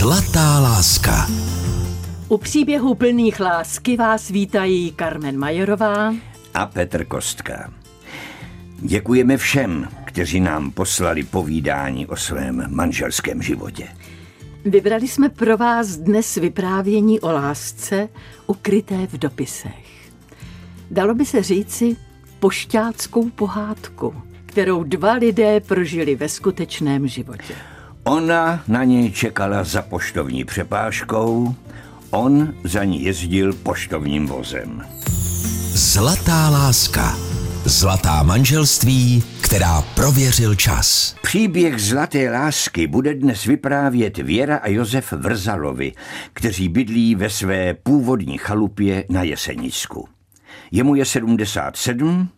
Zlatá láska. U příběhu plných lásky vás vítají Carmen Majerová a Petr Kostka. Děkujeme všem, kteří nám poslali povídání o svém manželském životě. Vybrali jsme pro vás dnes vyprávění o lásce ukryté v dopisech. Dalo by se říci pošťáckou pohádku, kterou dva lidé prožili ve skutečném životě. Ona na něj čekala za poštovní přepážkou, on za ní jezdil poštovním vozem. Zlatá láska. Zlatá manželství, která prověřil čas. Příběh zlaté lásky bude dnes vyprávět Věra a Josef Vrzalovi, kteří bydlí ve své původní chalupě na Jesenicku. Jemu je 77,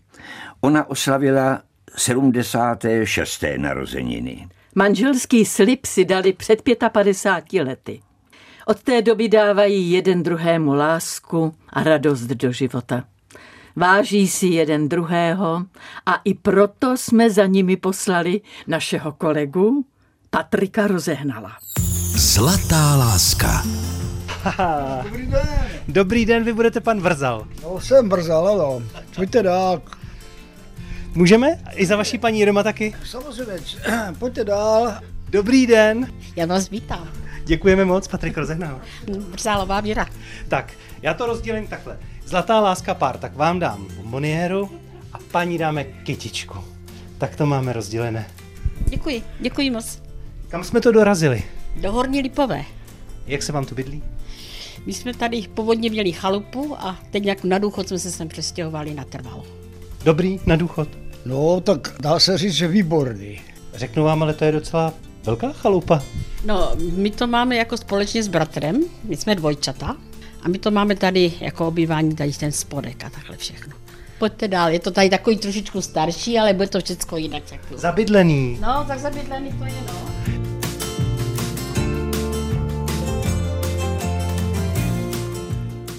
ona oslavila 76. narozeniny. Manželský slib si dali před 55 lety. Od té doby dávají jeden druhému lásku a radost do života. Váží si jeden druhého a i proto jsme za nimi poslali našeho kolegu Patrika Rozehnala. Zlatá láska. Dobrý den. Dobrý den, vy budete pan Vrzal. No, jsem Vrzal, ano. Pojďte dál. Můžeme? I za vaší paní doma taky? Samozřejmě, pojďte dál. Dobrý den. Já vás vítám. Děkujeme moc, Patrik Rozehnal. Vrzálová Věra. Tak, já to rozdělím takhle. Zlatá láska pár, tak vám dám bomboniéru a paní dáme kytičku. Tak to máme rozdělené. Děkuji, děkuji moc. Kam jsme to dorazili? Do Horní Lipové. Jak se vám tu bydlí? My jsme tady původně měli chalupu a teď jak na důchod jsme se sem přestěhovali na trvalo. Dobrý, na důchod. No, tak dá se říct, že výborný. Řeknu vám, ale to je docela velká chalupa. No, my to máme jako společně s bratrem, my jsme dvojčata a my to máme tady jako obývání tady ten spodek a takhle všechno. Pojďte dál, je to tady takový trošičku starší, ale bude to všechno jinak. Zabydlený. No, tak zabydlený to je, no.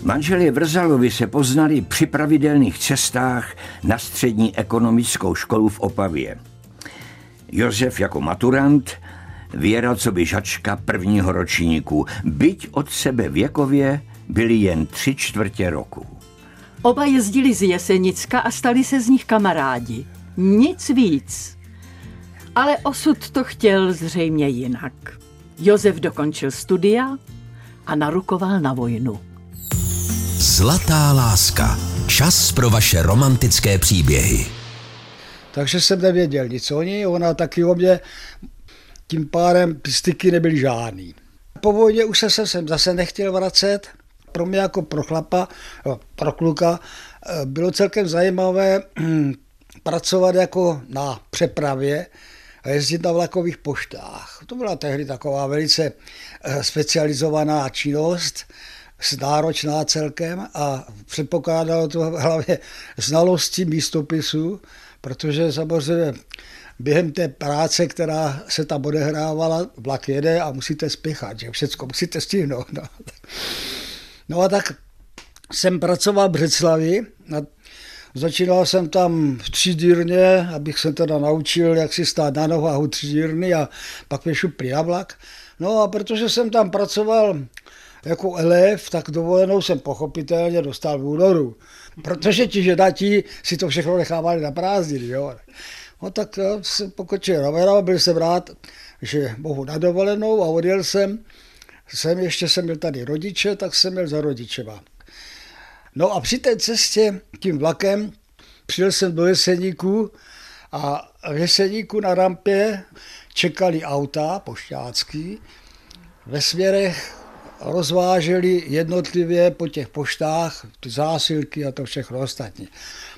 Manželi Vrzalovi se poznali při pravidelných cestách na střední ekonomickou školu v Opavě. Josef jako maturant, Věra co by žačka prvního ročníku, byť od sebe věkově byli jen tři čtvrtě roku. Oba jezdili z Jesenicka a stali se z nich kamarádi. Nic víc. Ale osud to chtěl zřejmě jinak. Josef dokončil studia a narukoval na vojnu. Zlatá láska. Čas pro vaše romantické příběhy. Takže jsem nevěděl nic o ní, ona taky o mě, tím pádem styky nebyly žádný. Po vojně už se sem zase nechtěl vracet. Pro mě jako pro chlapa, pro kluka, eh, bylo celkem zajímavé hm, pracovat jako na přepravě a jezdit na vlakových poštách. To byla tehdy taková velice eh, specializovaná činnost náročná celkem a předpokládalo to hlavně znalosti místopisu, protože samozřejmě během té práce, která se tam odehrávala, vlak jede a musíte spěchat, že všechno musíte stihnout. No. no a tak jsem pracoval v Břeclavi, Začínal jsem tam v třídírně, abych se teda naučil, jak si stát na nohách u třídírny a pak mě šupli na vlak. No a protože jsem tam pracoval jako elef, tak dovolenou jsem pochopitelně dostal v únoru. Protože ti ženatí si to všechno nechávali na prázdniny, jo. No tak jsem pokočil rovera, byl jsem rád, že mohu na dovolenou a odjel jsem. Jsem ještě jsem měl tady rodiče, tak jsem měl za rodičema. No a při té cestě tím vlakem přijel jsem do Jeseníku a v Jeseníku na rampě čekali auta pošťácký ve směrech rozváželi jednotlivě po těch poštách ty zásilky a to všechno ostatní.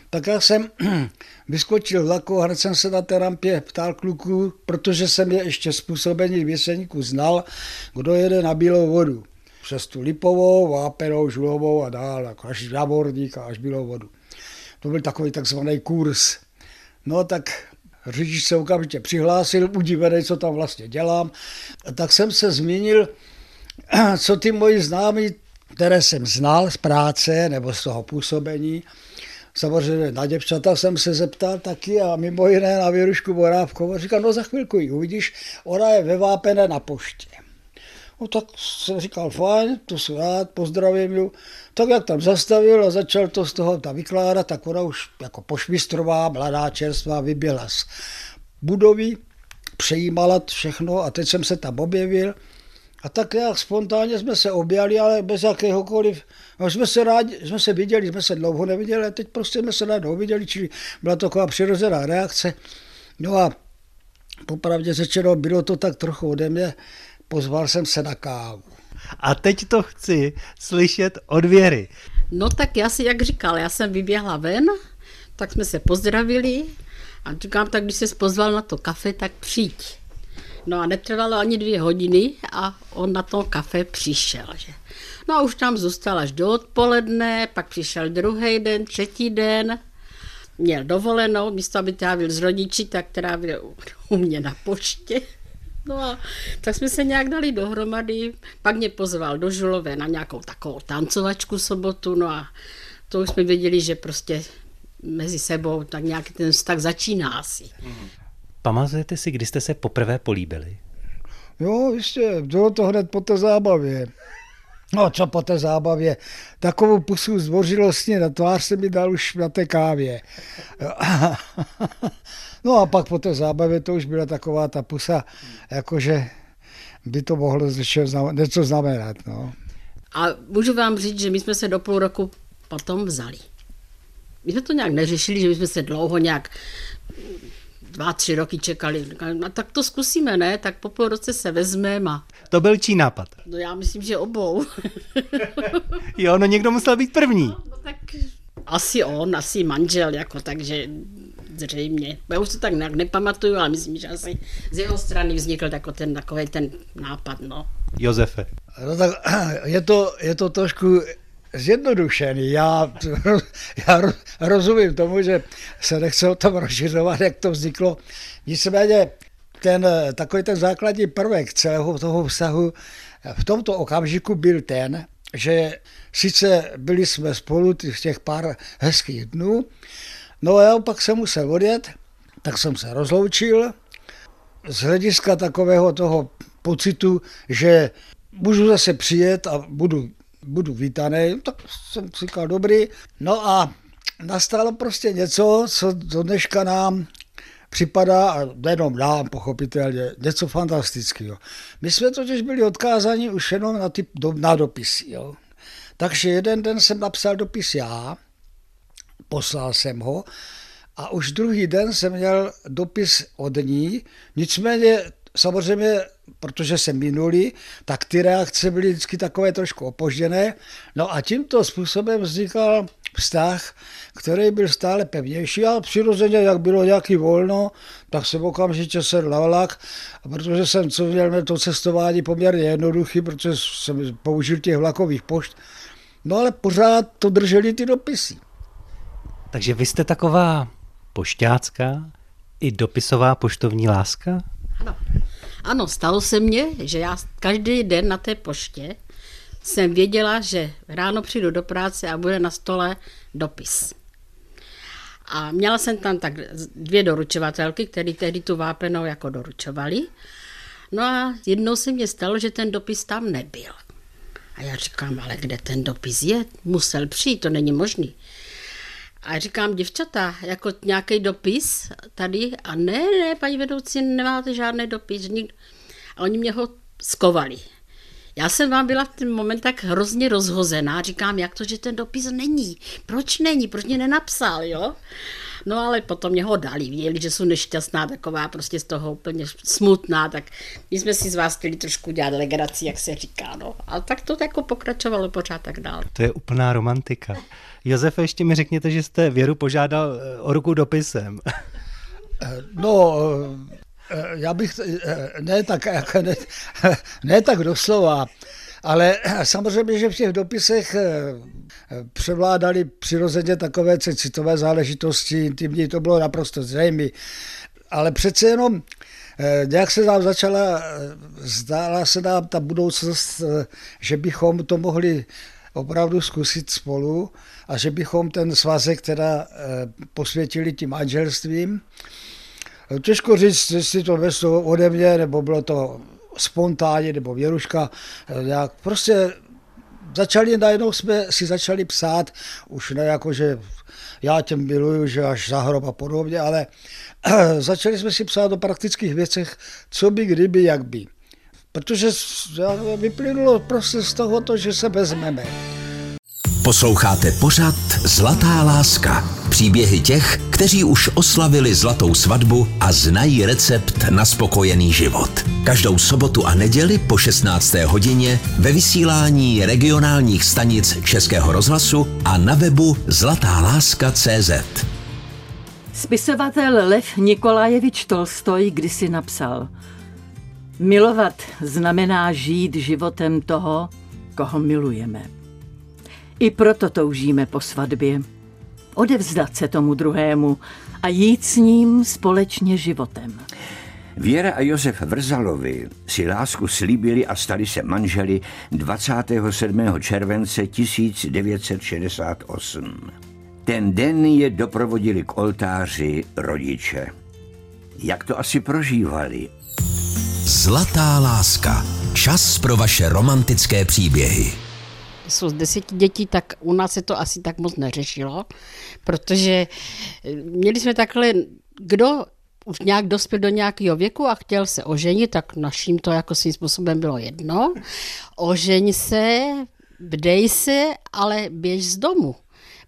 Tak já jsem vyskočil vlaku a hned jsem se na té rampě ptal kluků, protože jsem je ještě způsobení v Jeseníku znal, kdo jede na bílou vodu. Přes tu Lipovou, Vápenou, Žulovou a dál, jako až na Borník a až bílou vodu. To byl takový takzvaný kurz. No tak řidič se okamžitě přihlásil, udivený, co tam vlastně dělám. Tak jsem se zmínil, co ty moji známí, které jsem znal z práce nebo z toho působení, samozřejmě na děvčata jsem se zeptal taky a mimo jiné na Věrušku Borávkovou. Říkal, no za chvilku ji uvidíš, ona je ve Vápené na poště. No tak jsem říkal, fajn, to jsem rád, pozdravím ju. Tak jak tam zastavil a začal to z toho tam vykládat, tak ona už jako pošmistrová, mladá čerstvá, vyběla z budovy, přejímala všechno a teď jsem se tam objevil. A tak jak spontánně jsme se objali, ale bez jakéhokoliv, no jsme se rádi, jsme se viděli, jsme se dlouho neviděli a teď prostě jsme se najednou viděli, čili byla to taková přirozená reakce. No a popravdě řečeno, bylo to tak trochu ode mě, pozval jsem se na kávu. A teď to chci slyšet od Věry. No tak já si, jak říkal, já jsem vyběhla ven, tak jsme se pozdravili a říkám, tak když se pozval na to kafe, tak přijď. No a netrvalo ani dvě hodiny a on na to kafe přišel. Že? No a už tam zůstal až do odpoledne, pak přišel druhý den, třetí den, měl dovolenou, místo aby trávil s rodiči, tak trávil u mě na poště. No a tak jsme se nějak dali dohromady, pak mě pozval do Žulové na nějakou takovou tancovačku sobotu, no a to už jsme věděli, že prostě mezi sebou tak nějaký ten vztah začíná asi. Pamatujete si, kdy jste se poprvé políbili? Jo, jistě, bylo to hned po té zábavě. No, co po té zábavě? Takovou pusu zdvořilostně na tvář se mi dal už na té kávě. No a pak po té zábavě to už byla taková ta pusa, jakože by to mohlo něco znamenat. No. A můžu vám říct, že my jsme se do půl roku potom vzali. My jsme to nějak neřešili, že jsme se dlouho nějak dva, tři roky čekali. No, tak to zkusíme, ne? Tak po půl roce se vezmeme a... To byl čí nápad? No já myslím, že obou. jo, no někdo musel být první. No, no tak asi on, asi manžel, jako, takže zřejmě. Já už to tak nepamatuju, ale myslím, že asi z jeho strany vznikl jako ten, takový ten nápad. No. Josefe. No tak je to, je to trošku zjednodušený. Já, já rozumím tomu, že se nechce o tom rozšiřovat, jak to vzniklo. Nicméně ten, takový ten základní prvek celého toho vztahu v tomto okamžiku byl ten, že sice byli jsme spolu těch pár hezkých dnů, no a já pak jsem musel odjet, tak jsem se rozloučil z hlediska takového toho pocitu, že můžu zase přijet a budu budu vítaný, tak jsem říkal dobrý. No a nastalo prostě něco, co do dneška nám připadá, a nejenom nám pochopitelně, něco fantastického. My jsme totiž byli odkázáni už jenom na, ty, na dopisy. Jo. Takže jeden den jsem napsal dopis já, poslal jsem ho a už druhý den jsem měl dopis od ní, nicméně samozřejmě, protože se minuli, tak ty reakce byly vždycky takové trošku opožděné. No a tímto způsobem vznikal vztah, který byl stále pevnější a přirozeně, jak bylo nějaký volno, tak jsem okamžitě se na vlak, protože jsem co měl to cestování poměrně jednoduchý, protože jsem použil těch vlakových pošt. No ale pořád to drželi ty dopisy. Takže vy jste taková pošťácká i dopisová poštovní láska? Ano. Ano, stalo se mně, že já každý den na té poště jsem věděla, že ráno přijdu do práce a bude na stole dopis. A měla jsem tam tak dvě doručovatelky, které tehdy tu vápenou jako doručovali. No a jednou se mně stalo, že ten dopis tam nebyl. A já říkám, ale kde ten dopis je? Musel přijít, to není možný. A říkám, děvčata, jako nějaký dopis tady? A ne, ne, paní vedoucí, nemáte žádný dopis. Nikdo. A oni mě ho skovali. Já jsem vám byla v ten moment tak hrozně rozhozená, říkám, jak to, že ten dopis není, proč není, proč mě nenapsal, jo? No ale potom mě ho dali, viděli, že jsou nešťastná, taková prostě z toho úplně smutná, tak my jsme si z vás chtěli trošku dělat legraci, jak se říká, no. A tak to jako pokračovalo pořád tak dál. To je úplná romantika. Josefe, ještě mi řekněte, že jste Věru požádal eh, o ruku dopisem. Eh, no, eh, já bych, ne tak, ne, ne tak doslova, ale samozřejmě, že v těch dopisech převládaly přirozeně takové citové záležitosti, intimní, to bylo naprosto zřejmé. Ale přece jenom nějak se nám začala, zdála se nám ta budoucnost, že bychom to mohli opravdu zkusit spolu a že bychom ten svazek teda eh, posvětili tím manželstvím. Těžko říct, jestli to veslo ode mě, nebo bylo to spontánně, nebo Věruška, nějak prostě začali, najednou jsme si začali psát, už ne jako, že já tě miluju, že až za hrob a podobně, ale začali jsme si psát o praktických věcech, co by, kdyby, jak by. Protože vyplynulo prostě z toho, že se vezmeme. Posloucháte pořad Zlatá láska. Příběhy těch, kteří už oslavili zlatou svatbu a znají recept na spokojený život. Každou sobotu a neděli po 16. hodině ve vysílání regionálních stanic Českého rozhlasu a na webu zlatáláska.cz. Spisovatel Lev Nikolajevič Tolstoj kdysi napsal Milovat znamená žít životem toho, koho milujeme. I proto toužíme po svatbě. Odevzdat se tomu druhému a jít s ním společně životem. Věra a Josef Vrzalovi si lásku slíbili a stali se manželi 27. července 1968. Ten den je doprovodili k oltáři rodiče. Jak to asi prožívali? Zlatá láska. Čas pro vaše romantické příběhy jsou z deseti dětí, tak u nás se to asi tak moc neřešilo, protože eh, měli jsme takhle, kdo už nějak dospěl do nějakého věku a chtěl se oženit, tak naším to jako svým způsobem bylo jedno. Ožeň se, bdej se, ale běž z domu,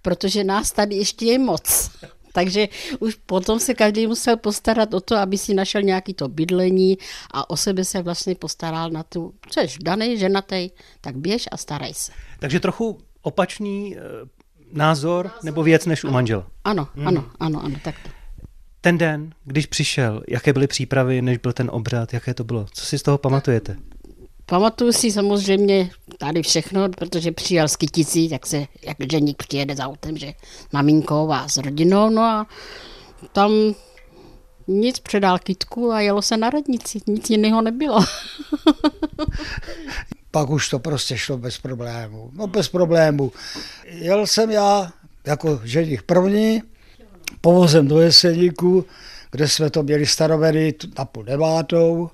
protože nás tady ještě je moc. Takže už potom se každý musel postarat o to, aby si našel nějaký to bydlení a o sebe se vlastně postaral na tu, co jsi daný, ženatý, tak běž a staraj se. Takže trochu opačný e, názor nebo věc než u manžela. Ano, hmm. ano, ano, ano, takto. Ten den, když přišel, jaké byly přípravy, než byl ten obřad, jaké to bylo? Co si z toho pamatujete? Pamatuju si samozřejmě tady všechno, protože přijel z Kyticí, tak se, jak ženík přijede s autem, že maminkou a s rodinou, no a tam nic, předal kytku a jelo se na radnici, nic jiného nebylo. Pak už to prostě šlo bez problémů. No bez problémů. Jel jsem já jako ženich první, povozem do Jeseníku, kde jsme to měli starovedy na půl devátou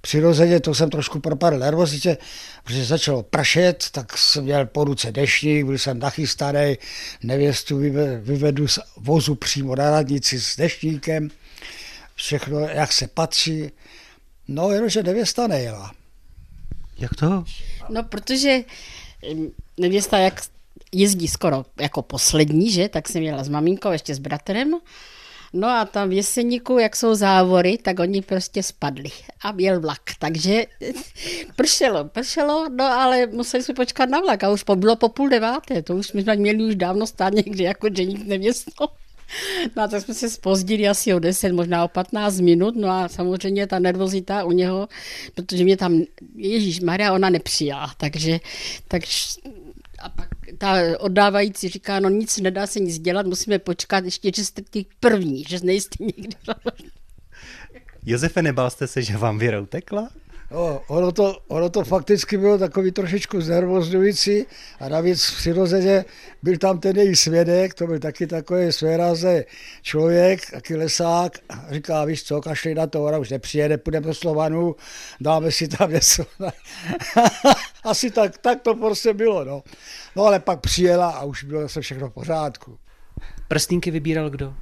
přirozeně to jsem trošku propadl nervozitě, protože začalo pršet, tak jsem měl po ruce dešník, byl jsem nachystaný, nevěstu vyvedu z vozu přímo na radnici s dešníkem, všechno, jak se patří. No, jenomže nevěsta nejela. Jak to? No, protože nevěsta, jak jezdí skoro jako poslední, že, tak jsem jela s maminkou, ještě s bratrem No a tam v Jeseníku, jak jsou závory, tak oni prostě spadli a měl vlak. Takže pršelo, pršelo, no ale museli jsme počkat na vlak a už bylo po půl deváté, to už jsme měli už dávno stát někdy jako ženík nevěstou. No a tak jsme se spozdili asi o 10, možná o 15 minut, no a samozřejmě ta nervozita u něho, protože mě tam, Ježíš Maria, ona nepřijala, takže, takže a pak ta oddávající říká, no nic, nedá se nic dělat, musíme počkat ještě, že jste ty první, že nejste nikdy. Josefe, nebál jste se, že vám věra utekla? No, ono, to, ono to fakticky bylo takový trošičku znervozňující a navíc přirozeně byl tam ten její svědek, to byl taky takový svérázný člověk, taky lesák, a říká, víš co, kašli na to, ona už nepřijede, půjdeme do Slovanu, dáme si tam něco. Asi tak, tak to prostě bylo, no. No ale pak přijela a už bylo zase všechno v pořádku. Prstínky vybíral kdo?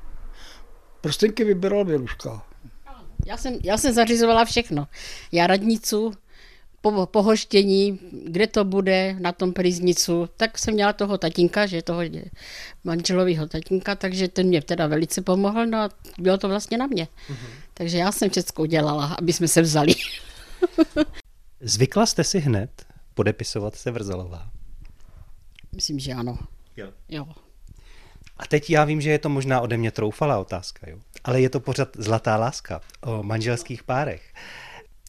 Prstínky vybíral Běluška. Já jsem, já jsem zařizovala všechno. Já radnicu, po, pohoštění, kde to bude, na tom priznicu, tak jsem měla toho tatínka, že toho manželového tatínka, takže ten mě teda velice pomohl, no a bylo to vlastně na mě. Mm-hmm. Takže já jsem všechno udělala, aby jsme se vzali. Zvykla jste si hned podepisovat se Vrzalová? Myslím, že ano. Jo. jo. A teď já vím, že je to možná ode mě troufalá otázka, jo? ale je to pořád zlatá láska o manželských párech.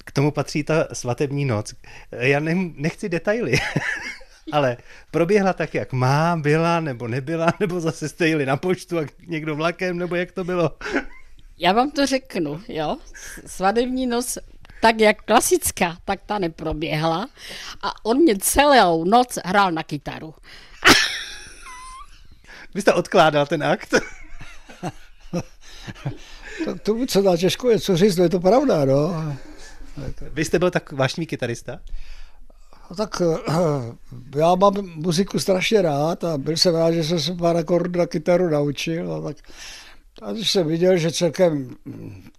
K tomu patří ta svatební noc. Já ne, nechci detaily, ale proběhla tak, jak má, byla nebo nebyla, nebo zase jste jeli na poštu a někdo vlakem, nebo jak to bylo? Já vám to řeknu, jo. Svatební noc tak jak klasická, tak ta neproběhla a on mě celou noc hrál na kytaru. Vy jste odkládal ten akt? tak to, co dá těžko je co říct, no je to pravda, no. Vy jste byl tak vášnivý kytarista? No tak já mám muziku strašně rád a byl jsem rád, že jsem se pár akordů na kytaru naučil. A, tak, a když jsem viděl, že celkem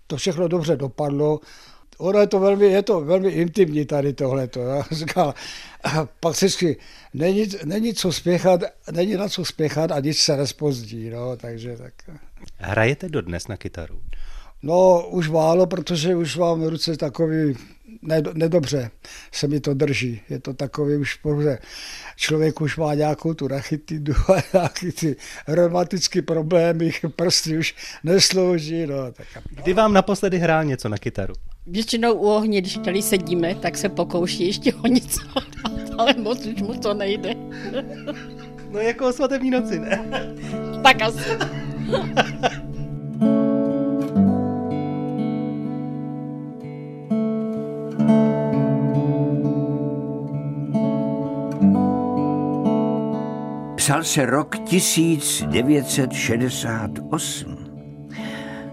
to všechno dobře dopadlo, ono je to velmi, je to velmi intimní tady tohleto. Já říkal, pak si není, není co spěchat, není na co spěchat a nic se nespozdí, no, takže tak. Hrajete dodnes na kytaru? No, už málo, protože už mám v ruce takový nedobře se mi to drží. Je to takový už pouze, člověk už má nějakou tu rachitidu a nějaký ty reumatické problémy, prsty už neslouží. No, tak. Kdy vám naposledy hrál něco na kytaru? Většinou u ohně, když tady sedíme, tak se pokouší ještě o něco, ale moc už mu to nejde. No jako o svatební noci, ne? tak asi. Psal se rok 1968.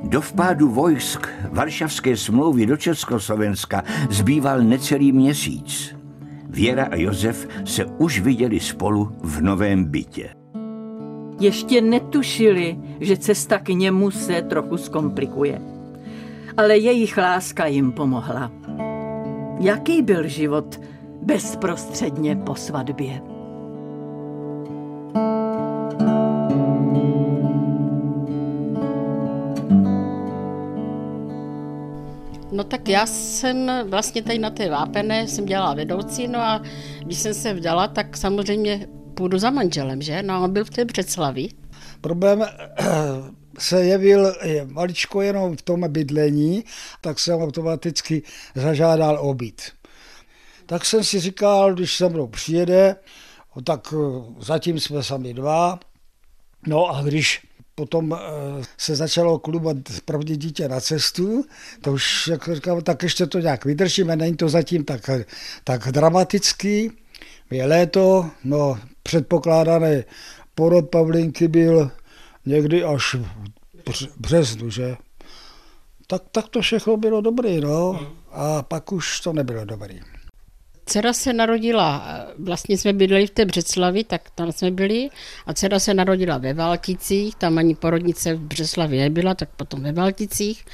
Do vpádu vojsk Varšavské smlouvy do Československa zbýval necelý měsíc. Věra a Josef se už viděli spolu v novém bytě. Ještě netušili, že cesta k němu se trochu zkomplikuje. Ale jejich láska jim pomohla. Jaký byl život bezprostředně po svatbě? No tak já jsem vlastně tady na té Vápené jsem dělala vedoucí, no a když jsem se vdala, tak samozřejmě půjdu za manželem, že? No a on byl v té Břeclavi. Problém se jevil maličko jenom v tom bydlení, tak jsem automaticky zažádal o byt. Tak jsem si říkal, když se mnou přijede, tak eh, zatím jsme sami dva, no a když Potom eh, se začalo klubat první dítě na cestu, to už, jak říkám, tak ještě to nějak vydržíme, není to zatím tak, tak dramatický. Je léto, no předpokládaný porod Pavlinky byl někdy až v březnu, že? Tak, tak to všechno bylo dobré, no. A pak už to nebylo dobré. Dcera se narodila, vlastně jsme bydleli v té Břeclavi, tak tam jsme byli a dcera se narodila ve Valticích, tam ani porodnice v Břeclavi nebyla, tak potom ve Valticích.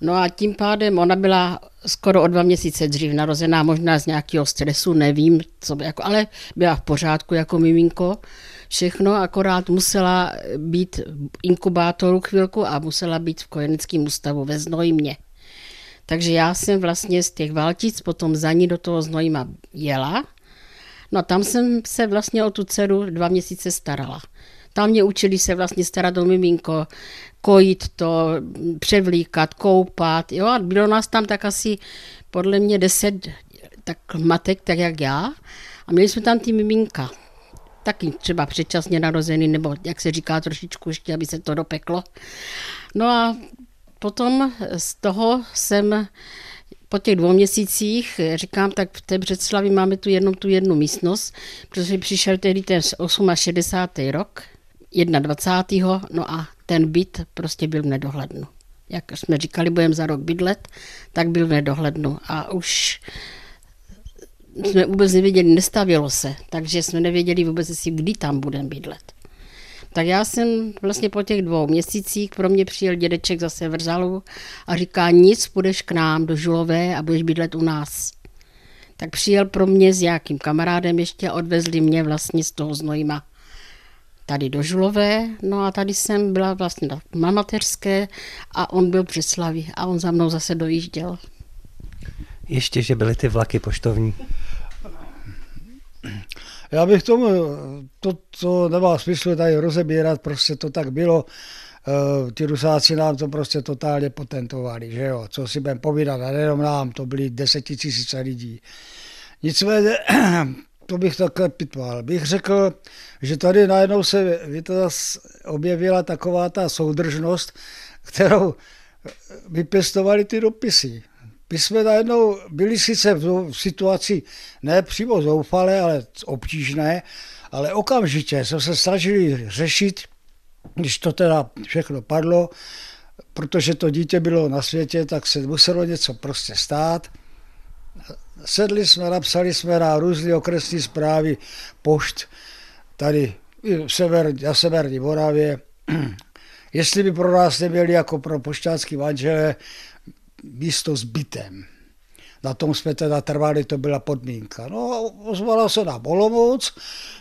No a tím pádem ona byla skoro o dva měsíce dřív narozená, možná z nějakého stresu, nevím, co by, jako, ale byla v pořádku jako miminko. Všechno, akorát musela být v inkubátoru chvilku a musela být v kojeneckém ústavu ve Znojmě. Takže já jsem vlastně z těch Valtic potom za ní do toho Znojma jela. No tam jsem se vlastně o tu dceru dva měsíce starala. Tam mě učili se vlastně starat o miminko, kojit to, převlíkat, koupat. Jo, a bylo nás tam tak asi podle mě deset tak matek, tak jak já. A měli jsme tam ty miminka. Taky třeba předčasně narozený, nebo jak se říká trošičku ještě, aby se to dopeklo. No a potom z toho jsem po těch dvou měsících, říkám, tak v té Břeclavi máme tu jednu, tu jednu místnost, protože přišel tehdy ten 68. rok, 21. no a ten byt prostě byl v nedohlednu. Jak jsme říkali, budeme za rok bydlet, tak byl v nedohlednu a už jsme vůbec nevěděli, nestavilo se, takže jsme nevěděli vůbec, jestli kdy tam budeme bydlet. Tak já jsem vlastně po těch dvou měsících, pro mě přijel dědeček zase v Rzalu a říká, nic, půjdeš k nám do Žulové a budeš bydlet u nás. Tak přijel pro mě s nějakým kamarádem ještě a odvezli mě vlastně z toho Znojma tady do Žulové, no a tady jsem byla vlastně na mateřské a on byl při Slavi a on za mnou zase dojížděl. Ještě, že byly ty vlaky poštovní. Já bych tomu, to, to nemá smysl tady rozebírat, prostě to tak bylo. Ty rusáci nám to prostě totálně potentovali, že jo, co si budeme povídat, a nejenom nám, to byly desetitisíce lidí. Nicméně, to bych takhle pitval. Bych řekl, že tady najednou se objevila taková ta soudržnost, kterou vypěstovali ty dopisy. My jsme najednou byli sice v situaci ne přímo zoufalé, ale obtížné, ale okamžitě jsme se snažili řešit, když to teda všechno padlo, protože to dítě bylo na světě, tak se muselo něco prostě stát. sedli jsme, napsali jsme na různé okresní zprávy pošt tady v sever, na severní Moravě, jestli by pro nás neměli jako pro pošťácký manžele místo s bytem. Na tom jsme teda trvali, to byla podmínka. No ozvala se na Olomouc,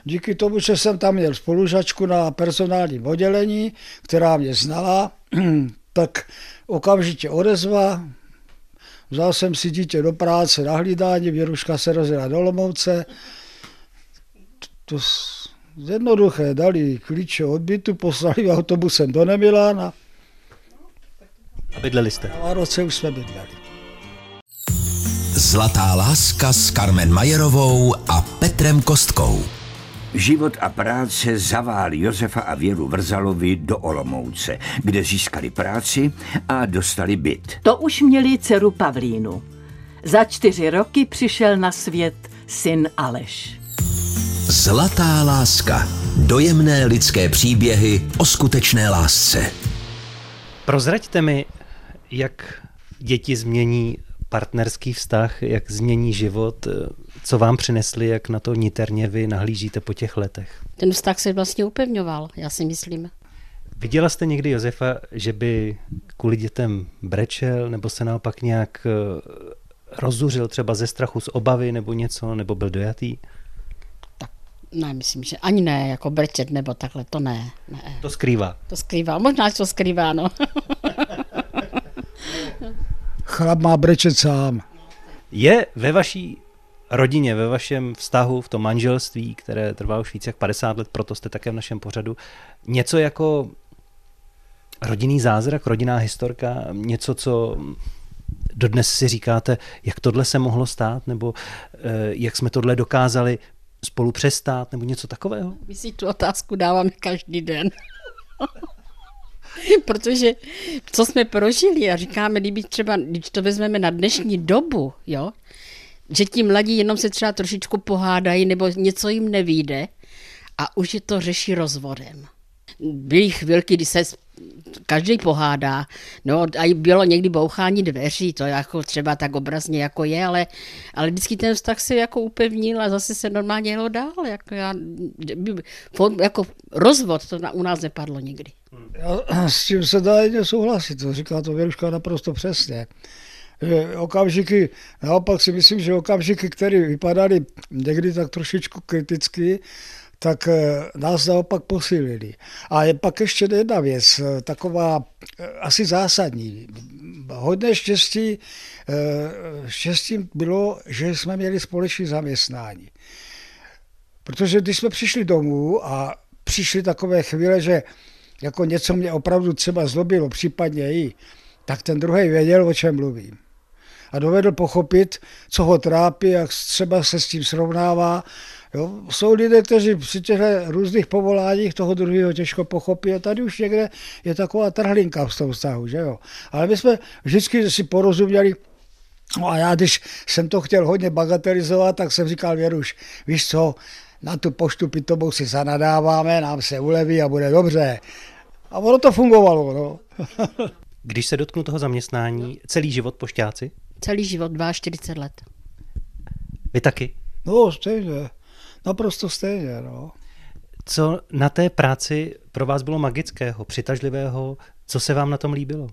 díky tomu, že jsem tam měl spolužačku na personálním oddělení, která mě znala, tak okamžitě odezva, vzal jsem si dítě do práce na hlídání, Věruška se rozjela do Olomouce, to jednoduché, dali klíče od bytu, poslali autobusem do Nemilána. Bydleli jste? A roce už jsme bydleli. Zlatá láska s Carmen Majerovou a Petrem Kostkou. Život a práce zavál Josefa a Věru Vrzalovi do Olomouce, kde získali práci a dostali byt. To už měli dceru Pavlínu. Za čtyři roky přišel na svět syn Aleš. Zlatá láska. Dojemné lidské příběhy o skutečné lásce. Prozraďte mi, jak děti změní partnerský vztah, jak změní život, co vám přinesli, jak na to niterně vy nahlížíte po těch letech? Ten vztah se vlastně upevňoval, já si myslím. Viděla jste někdy Josefa, že by kvůli dětem brečel, nebo se naopak nějak eh, rozuřil třeba ze strachu, z obavy nebo něco, nebo byl dojatý? Tak ne, myslím, že ani ne, jako brečet nebo takhle, to ne. ne. To skrývá. To skrývá, možná, že to skrývá, no. Chlap má brečet sám. Je ve vaší rodině, ve vašem vztahu, v tom manželství, které trvá už více jak 50 let, proto jste také v našem pořadu, něco jako rodinný zázrak, rodinná historka, něco, co dodnes si říkáte, jak tohle se mohlo stát, nebo eh, jak jsme tohle dokázali spolu přestát, nebo něco takového? My si tu otázku dáváme každý den. Protože co jsme prožili a říkáme, kdyby třeba, když to vezmeme na dnešní dobu, jo, že ti mladí jenom se třeba trošičku pohádají nebo něco jim nevíde a už je to řeší rozvodem. Byly chvilky, kdy se každý pohádá. No a bylo někdy bouchání dveří, to jako třeba tak obrazně jako je, ale, ale vždycky ten vztah se jako upevnil a zase se normálně jelo dál. Jako, já, jako rozvod to u nás nepadlo nikdy. Já s tím se dá jedině souhlasit, to říká to Věruška naprosto přesně. Okamžiky, naopak si myslím, že okamžiky, které vypadaly někdy tak trošičku kriticky, tak eh, nás naopak posílili. A je pak ještě jedna věc, eh, taková eh, asi zásadní. Hodně štěstí, štěstím bylo, že jsme měli společné zaměstnání. Protože když jsme přišli domů a přišly takové chvíle, že jako něco mě opravdu třeba zlobilo, případně i, tak ten druhý věděl, o čem mluvím. A dovedl pochopit, co ho trápí, jak třeba se s tím srovnává Jo? Jsou lidé, kteří při těch různých povoláních toho druhého těžko pochopí a tady už někde je taková trhlinka v tom vztahu. Že jo? Ale my jsme vždycky si porozuměli, No a já, když jsem to chtěl hodně bagatelizovat, tak jsem říkal, Věruš, víš co, na tu poštu pitomou si zanadáváme, nám se uleví a bude dobře. A ono to fungovalo. No. Když se dotknu toho zaměstnání, celý život pošťáci? Celý život, 42 let. Vy taky? No, stejně. Naprosto stejně, no. Co na té práci pro vás bylo magického, přitažlivého? Co se vám na tom líbilo?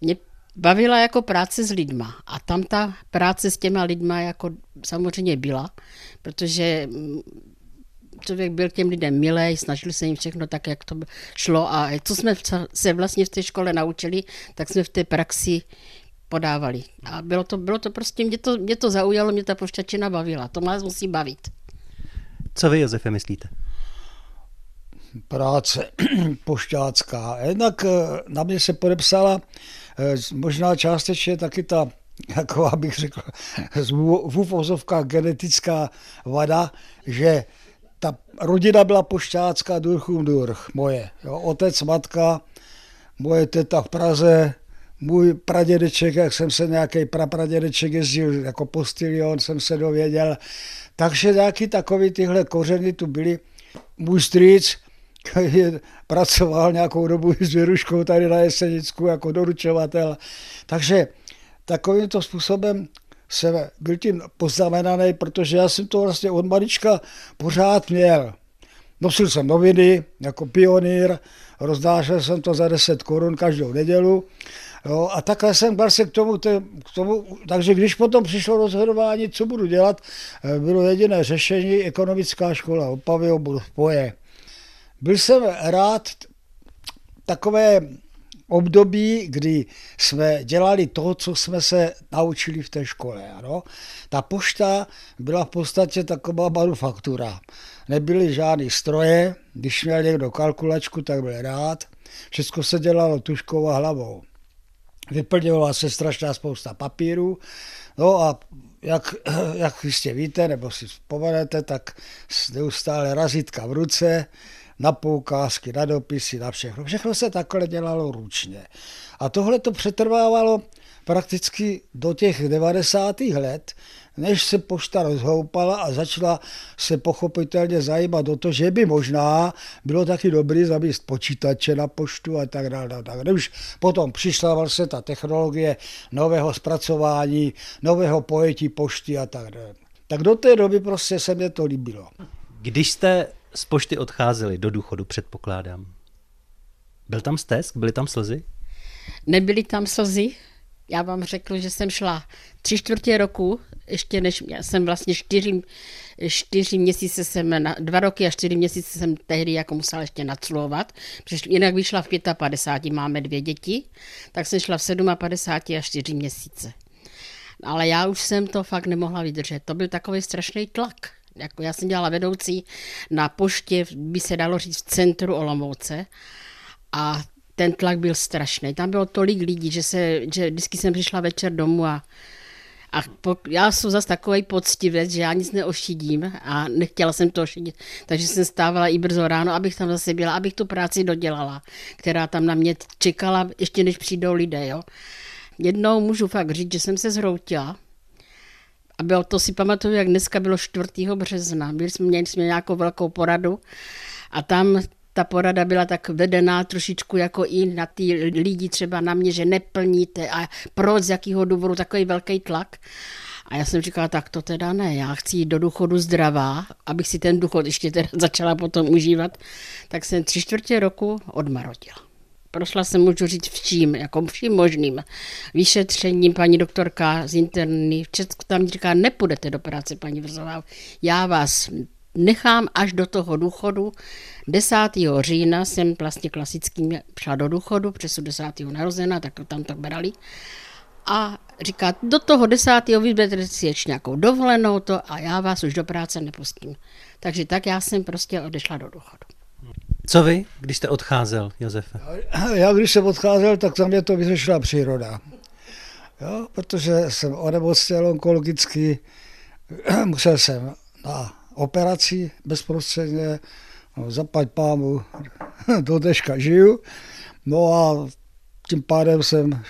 Mě bavila jako práce s lidma a tam ta práce s těma lidma jako samozřejmě byla, protože mm, člověk byl těm lidem milý, snažil se jim všechno tak, jak to šlo a co jsme se vlastně v té škole naučili, tak jsme v té praxi podávali. A bylo to, bylo to prostě, mě to, mě to zaujalo, mě ta pošťačina bavila. To nás musí bavit. Co vy, Josefe, myslíte? Práce pošťácká. Jednak eh, na mě se podepsala eh, možná částečně taky ta, jako abych řekl, v genetická vada, že ta rodina byla pošťácká durchum durch, moje. Jo, otec, matka, moje teta v Praze, můj pradědeček, jak jsem se nějaký prapradědeček jezdil jako postilion, jsem se dověděl, takže nějaký takový tyhle kořeny tu byly. Můj strýc pracoval nějakou dobu s Věruškou tady na Jesenicku jako doručovatel. Takže takovýmto způsobem jsem byl tím poznamenaný, protože já jsem to vlastně od malička pořád měl. Nosil jsem noviny jako pionýr, rozdášel jsem to za 10 korun každou nedělu. Jo, a takhle jsem se k tomu, k tomu, takže když potom přišlo rozhodování, co budu dělat, eh, bylo jediné řešení ekonomická škola Opavy, v poje. Byl jsem rád takové období, kdy jsme dělali to, co jsme se naučili v té škole. Ano? Ta pošta byla v podstatě taková manufaktura. Nebyly žádné stroje, když měl někdo kalkulačku, tak byl rád. Všechno se dělalo tuškou a hlavou. Vyplňovala se strašná spousta papíru. No a jak, jak jistě víte, nebo si vzpomenete, tak neustále razítka v ruce, na poukázky, na dopisy, na všechno. Všechno se takhle dělalo ručně. A tohle to přetrvávalo prakticky do těch 90. let, než se pošta rozhoupala a začala se pochopitelně zajímat o to, že by možná bylo taky dobrý zavést počítače na poštu a tak dále. Tak. Už potom přišla vlastně ta technologie nového zpracování, nového pojetí pošty a tak dále. Tak do té doby prostě se mě to líbilo. Když jste z pošty odcházeli do důchodu, předpokládám. Byl tam stesk? Byly tam slzy? Nebyly tam slzy. Já vám řekl, že jsem šla tři čtvrtě roku, ještě než já jsem vlastně čtyři, čtyři měsíce jsem, na, dva roky a čtyři měsíce jsem tehdy jako musela ještě naclovat, protože jinak vyšla v 55, máme dvě děti, tak jsem šla v 57 a čtyři měsíce. Ale já už jsem to fakt nemohla vydržet. To byl takový strašný tlak. Jako já jsem dělala vedoucí na poště, by se dalo říct, v centru Olomouce a ten tlak byl strašný. Tam bylo tolik lidí, že, se, že vždycky jsem přišla večer domů a, a po, já jsem zase takový poctivec, že já nic neošidím a nechtěla jsem to ošidit, takže jsem stávala i brzo ráno, abych tam zase byla, abych tu práci dodělala, která tam na mě čekala, ještě než přijdou lidé. Jo. Jednou můžu fakt říct, že jsem se zhroutila, a bylo to si pamatuju, jak dneska bylo 4. března. Byli jsme, měli jsme nějakou velkou poradu a tam ta porada byla tak vedená trošičku jako i na ty lidi, třeba na mě, že neplníte a proč, z jakého důvodu takový velký tlak. A já jsem říkala, tak to teda ne, já chci jít do důchodu zdravá, abych si ten důchod ještě teda začala potom užívat. Tak jsem tři čtvrtě roku odmarodila. Prošla jsem, můžu říct, vším, jako vším možným. Vyšetřením paní doktorka z interny v Česku tam říká, nepůjdete do práce, paní Vrzová, já vás nechám až do toho důchodu. 10. října jsem vlastně klasickým šla do důchodu, přes 10. narozena, tak to tam tak brali. A říká, do toho 10. vyberete si ještě nějakou dovolenou to a já vás už do práce nepustím. Takže tak já jsem prostě odešla do důchodu. Co vy, když jste odcházel, Josefe? Já, když jsem odcházel, tak za mě to vyřešila příroda. Jo, protože jsem onemocněl onkologicky, musel jsem na operaci bezprostředně, no, zapať pámu, do dneška žiju. No a tím pádem jsem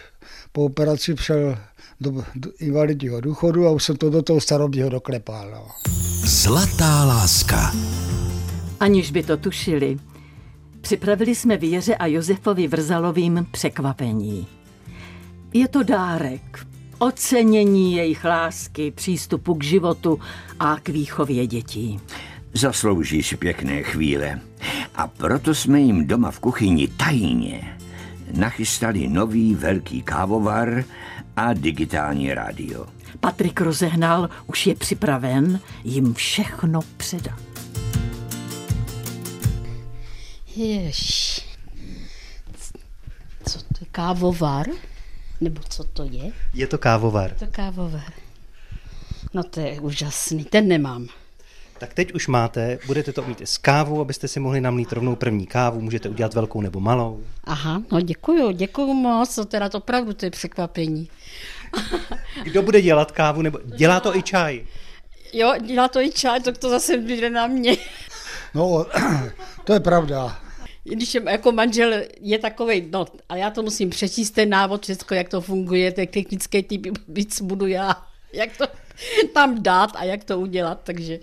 po operaci přel do, do invalidního důchodu a už jsem to do toho starobního doklepal. No. Zlatá láska. Aniž by to tušili, Připravili jsme Věře a Josefovi Vrzalovým překvapení. Je to dárek, ocenění jejich lásky, přístupu k životu a k výchově dětí. Zaslouží si pěkné chvíle. A proto jsme jim doma v kuchyni tajně nachystali nový velký kávovar a digitální rádio. Patrik rozehnal, už je připraven jim všechno předat. Jež. Co to je? Kávovar? Nebo co to je? Je to kávovar. Je to kávovar. No to je úžasný, ten nemám. Tak teď už máte, budete to mít s kávou, abyste si mohli namlít rovnou první kávu, můžete udělat velkou nebo malou. Aha, no děkuju, děkuju moc, to teda to opravdu to je překvapení. Kdo bude dělat kávu, nebo dělá to i čaj? Jo, dělá to i čaj, tak to zase bude na mě. No, to je pravda když je, jako manžel je takový, no, a já to musím přečíst ten návod, všechno, jak to funguje, ten technický typ, víc budu já, jak to tam dát a jak to udělat, takže...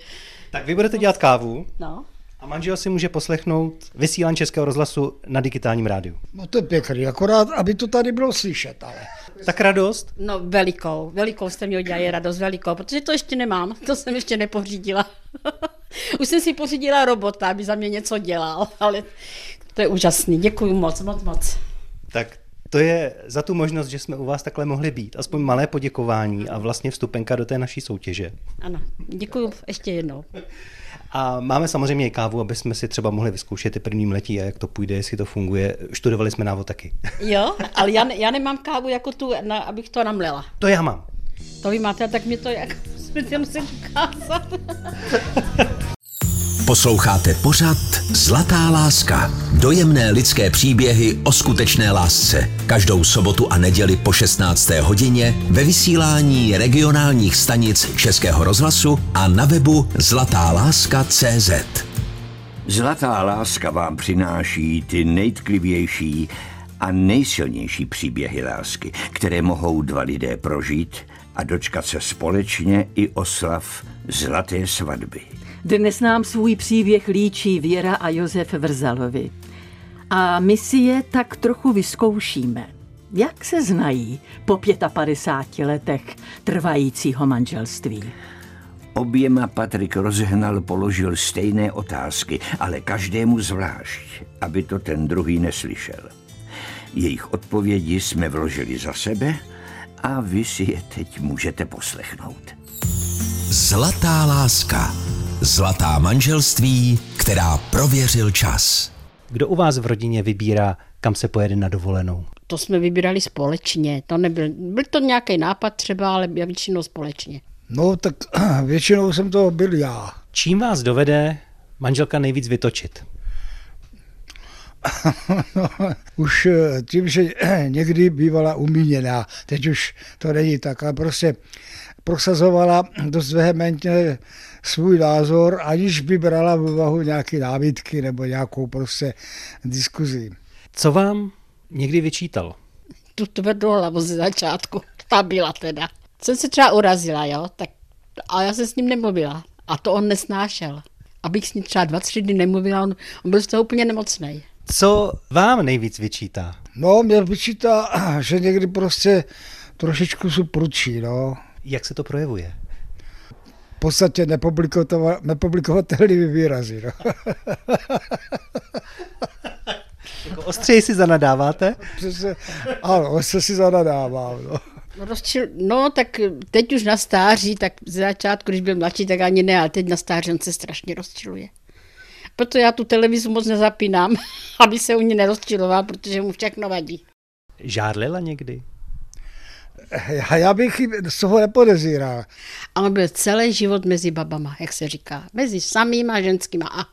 Tak vy budete dělat kávu no. a manžel si může poslechnout vysílání Českého rozhlasu na digitálním rádiu. No to je pěkný, akorát, aby to tady bylo slyšet, ale... Tak radost? No velikou, velikou jste mi udělali radost, velikou, protože to ještě nemám, to jsem ještě nepořídila. Už jsem si pořídila robota, aby za mě něco dělal, ale to je úžasný, děkuji moc, moc, moc. Tak to je za tu možnost, že jsme u vás takhle mohli být. Aspoň malé poděkování a vlastně vstupenka do té naší soutěže. Ano, děkuji ještě jednou. A máme samozřejmě i kávu, aby jsme si třeba mohli vyzkoušet ty první letí a jak to půjde, jestli to funguje. Študovali jsme návod taky. Jo, ale já, já nemám kávu jako tu, na, abych to namlela. To já mám. To vy máte, tak mi to jak musím ukázat. Posloucháte pořad Zlatá láska. Dojemné lidské příběhy o skutečné lásce. Každou sobotu a neděli po 16. hodině ve vysílání regionálních stanic Českého rozhlasu a na webu zlatáláska.cz. Zlatá láska vám přináší ty nejtklivější a nejsilnější příběhy lásky, které mohou dva lidé prožít a dočkat se společně i oslav zlaté svatby. Dnes nám svůj příběh líčí Věra a Josef Vrzalovi. A my si je tak trochu vyzkoušíme. Jak se znají po 55 letech trvajícího manželství? Oběma Patrik rozhnal položil stejné otázky, ale každému zvlášť, aby to ten druhý neslyšel. Jejich odpovědi jsme vložili za sebe a vy si je teď můžete poslechnout. Zlatá láska. Zlatá manželství, která prověřil čas. Kdo u vás v rodině vybírá, kam se pojede na dovolenou? To jsme vybírali společně, to nebyl, byl to nějaký nápad třeba, ale většinou společně. No tak většinou jsem to byl já. Čím vás dovede manželka nejvíc vytočit? no, už eh, tím, že někdy bývala umíněná, teď už to není tak, ale prostě prosazovala dost vehementně svůj názor, aniž by brala v úvahu nějaké námitky nebo nějakou prostě diskuzi. Co vám někdy vyčítal? Tu tvrdou hlavu ze začátku, ta byla teda. Jsem se třeba urazila, jo, tak a já jsem s ním nemluvila. A to on nesnášel. Abych s ním třeba dva, tři dny nemluvila, on, on byl z toho úplně nemocný. Co vám nejvíc vyčítá? No, mě vyčítá, že někdy prostě trošičku jsou prudší, no. Jak se to projevuje? V podstatě nepublikovatelný výrazy, no. Jako ostřeji si zanadáváte? Přesně, ano, se si zanadávám, no. No, rozčil, no, tak teď už na stáří, tak z začátku, když byl mladší, tak ani ne, ale teď na stáří on se strašně rozčiluje. Proto já tu televizi moc nezapínám, aby se u ní nerozčiloval, protože mu všechno vadí. Žárlila někdy? Já, já bych z toho nepodezíral. A on byl celý život mezi babama, jak se říká. Mezi samýma ženskýma a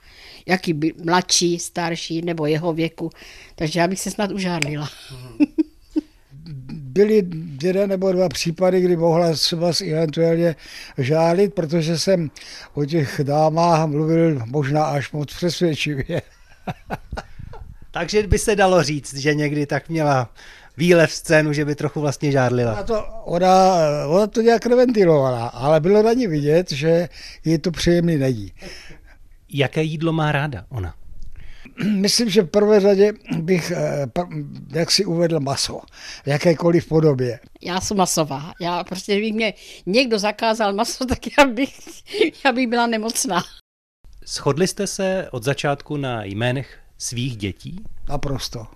jaký by mladší, starší nebo jeho věku. Takže já bych se snad užárlila. Byly jeden nebo dva případy, kdy mohla třeba eventuálně žálit, protože jsem o těch dámách mluvil možná až moc přesvědčivě. Takže by se dalo říct, že někdy tak měla výlev scénu, že by trochu vlastně žárlila. Ona to, ona, ona to nějak neventilovala, ale bylo na ní vidět, že jí to příjemný není. Jaké jídlo má ráda ona? Myslím, že v prvé řadě bych, eh, jak si uvedl, maso. V jakékoliv podobě. Já jsem masová. Já prostě, kdyby mě někdo zakázal maso, tak já bych, já bych byla nemocná. Shodli jste se od začátku na jménech svých dětí? Naprosto.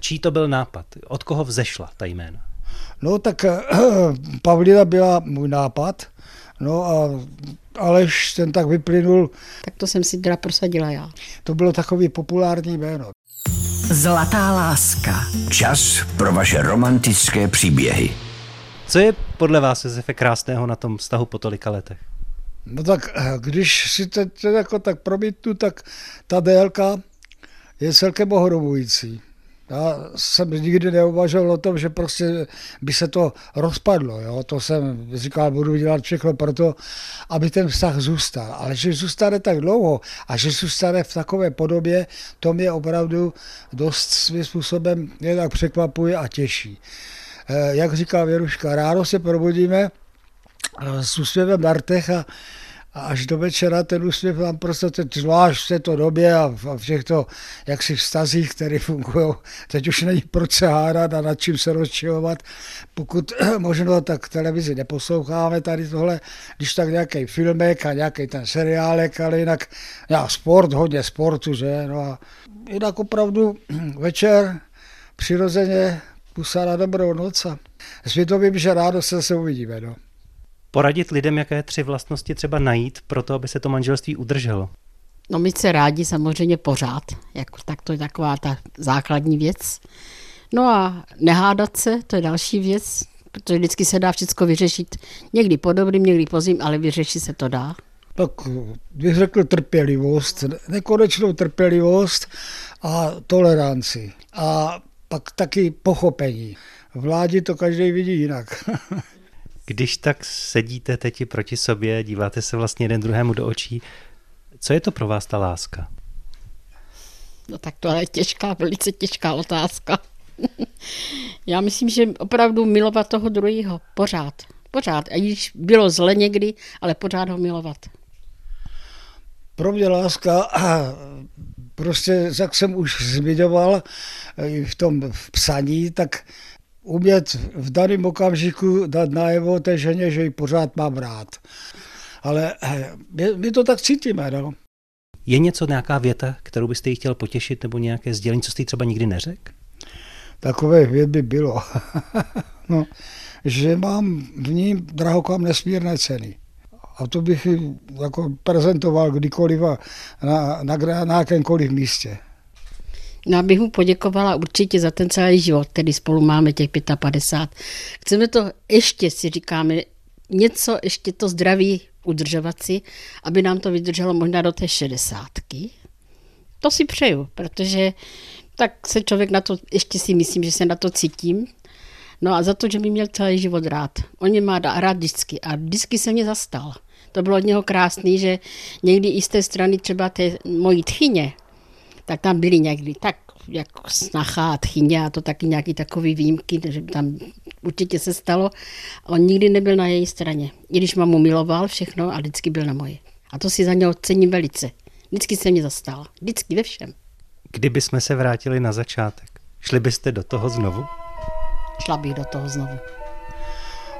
Čí to byl nápad? Od koho vzešla ta jména? No tak Pavlina byla můj nápad, no a Aleš ten tak vyplynul. Tak to jsem si teda prosadila já. To bylo takový populární jméno. Zlatá láska. Čas pro vaše romantické příběhy. Co je podle vás, Josefe, krásného na tom vztahu po tolika letech? No tak když si to, to jako tak promítnu, tak ta délka je celkem ohromující. Já jsem nikdy neuvažoval o tom, že prostě by se to rozpadlo. Jo? To jsem říkal, budu dělat všechno pro to, aby ten vztah zůstal. Ale že zůstane tak dlouho a že zůstane v takové podobě, to mě opravdu dost svým způsobem tak překvapuje a těší. Jak říká Věruška, ráno se probudíme s úsměvem na rtech a, A až do večera ten úsměv tam prostě teď zvlášť v této době a v těchto jaksi vztazích, které fungují, teď už není proč se hádat a nad čím se rozčilovat. Pokud možno, tak televizi neposloucháme tady tohle, když tak nějaký filmek a nějaký ten seriálek, ale jinak já, sport, hodně sportu, že? No a jinak opravdu večer přirozeně pusa na dobrou noc a světovým, že rádo se se uvidíme. No poradit lidem, jaké tři vlastnosti třeba najít pro to, aby se to manželství udrželo? No my se rádi samozřejmě pořád, jako, tak to je taková ta základní věc. No a nehádat se, to je další věc, protože vždycky se dá všechno vyřešit. Někdy po dobrým, někdy po zim, ale vyřešit se to dá. Tak bych řekl trpělivost, nekonečnou trpělivost a toleranci. A pak taky pochopení. Vládi to každý vidí jinak. Když tak sedíte teď proti sobě, díváte se vlastně jeden druhému do očí, co je to pro vás ta láska? No tak to je těžká, velice těžká otázka. Já myslím, že opravdu milovat toho druhého pořád. Pořád. A již bylo zle někdy, ale pořád ho milovat. Pro mě láska, prostě jak jsem už zmiňoval v tom v psaní, tak umět v daném okamžiku dát najevo té ženě, že ji pořád mám rád. Ale eh, my, my to tak cítíme, no. Je něco, nějaká věta, kterou byste jí chtěl potěšit, nebo nějaké sdělení, co jste jí třeba nikdy neřekl? Takové vět by bylo. no, že mám v ní drahokam nesmírné ceny. A to bych jako prezentoval kdykoliv a na, na, na, na jakémkoliv místě. No, abych mu poděkovala určitě za ten celý život, který spolu máme těch 55. Chceme to ještě, si říkáme, něco, ještě to zdraví udržovat si, aby nám to vydrželo možná do té šedesátky. To si přeju, protože tak se člověk na to, ještě si myslím, že se na to cítím. No a za to, že mi měl celý život rád. On mě má rád vždycky a vždycky se mě zastal. To bylo od něho krásný, že někdy i z té strany třeba té mojí tchyně, tak tam byly někdy tak jako snacha a tchyně a to taky nějaký takový výjimky, že tam určitě se stalo. On nikdy nebyl na její straně. I když mamu miloval všechno a vždycky byl na moje. A to si za něho cením velice. Vždycky se mě zastal. Vždycky ve všem. Kdyby jsme se vrátili na začátek, šli byste do toho znovu? Šla bych do toho znovu.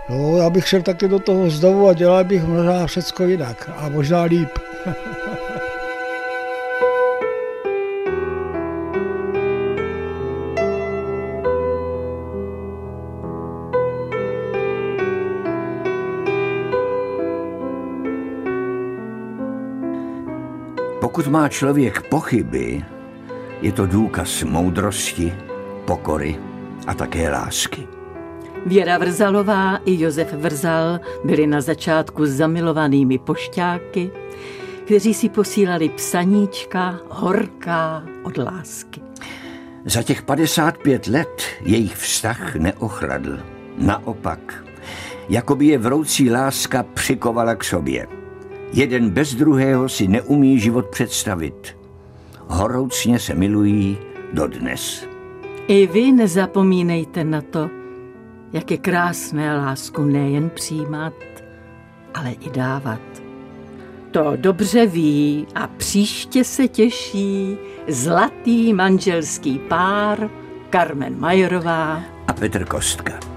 No, já bych šel taky do toho znovu a dělal bych možná všechno jinak a možná líp. Má člověk pochyby, je to důkaz moudrosti, pokory a také lásky. Věra Vrzalová i Josef Vrzal byli na začátku zamilovanými pošťáky, kteří si posílali psaníčka horká od lásky. Za těch 55 let jejich vztah neochladl. Naopak, jako by je vroucí láska přikovala k sobě. Jeden bez druhého si neumí život představit. Horoucně se milují dodnes. I vy nezapomínejte na to, jak je krásné lásku nejen přijímat, ale i dávat. To dobře ví a příště se těší zlatý manželský pár Carmen Majerová a Petr Kostka.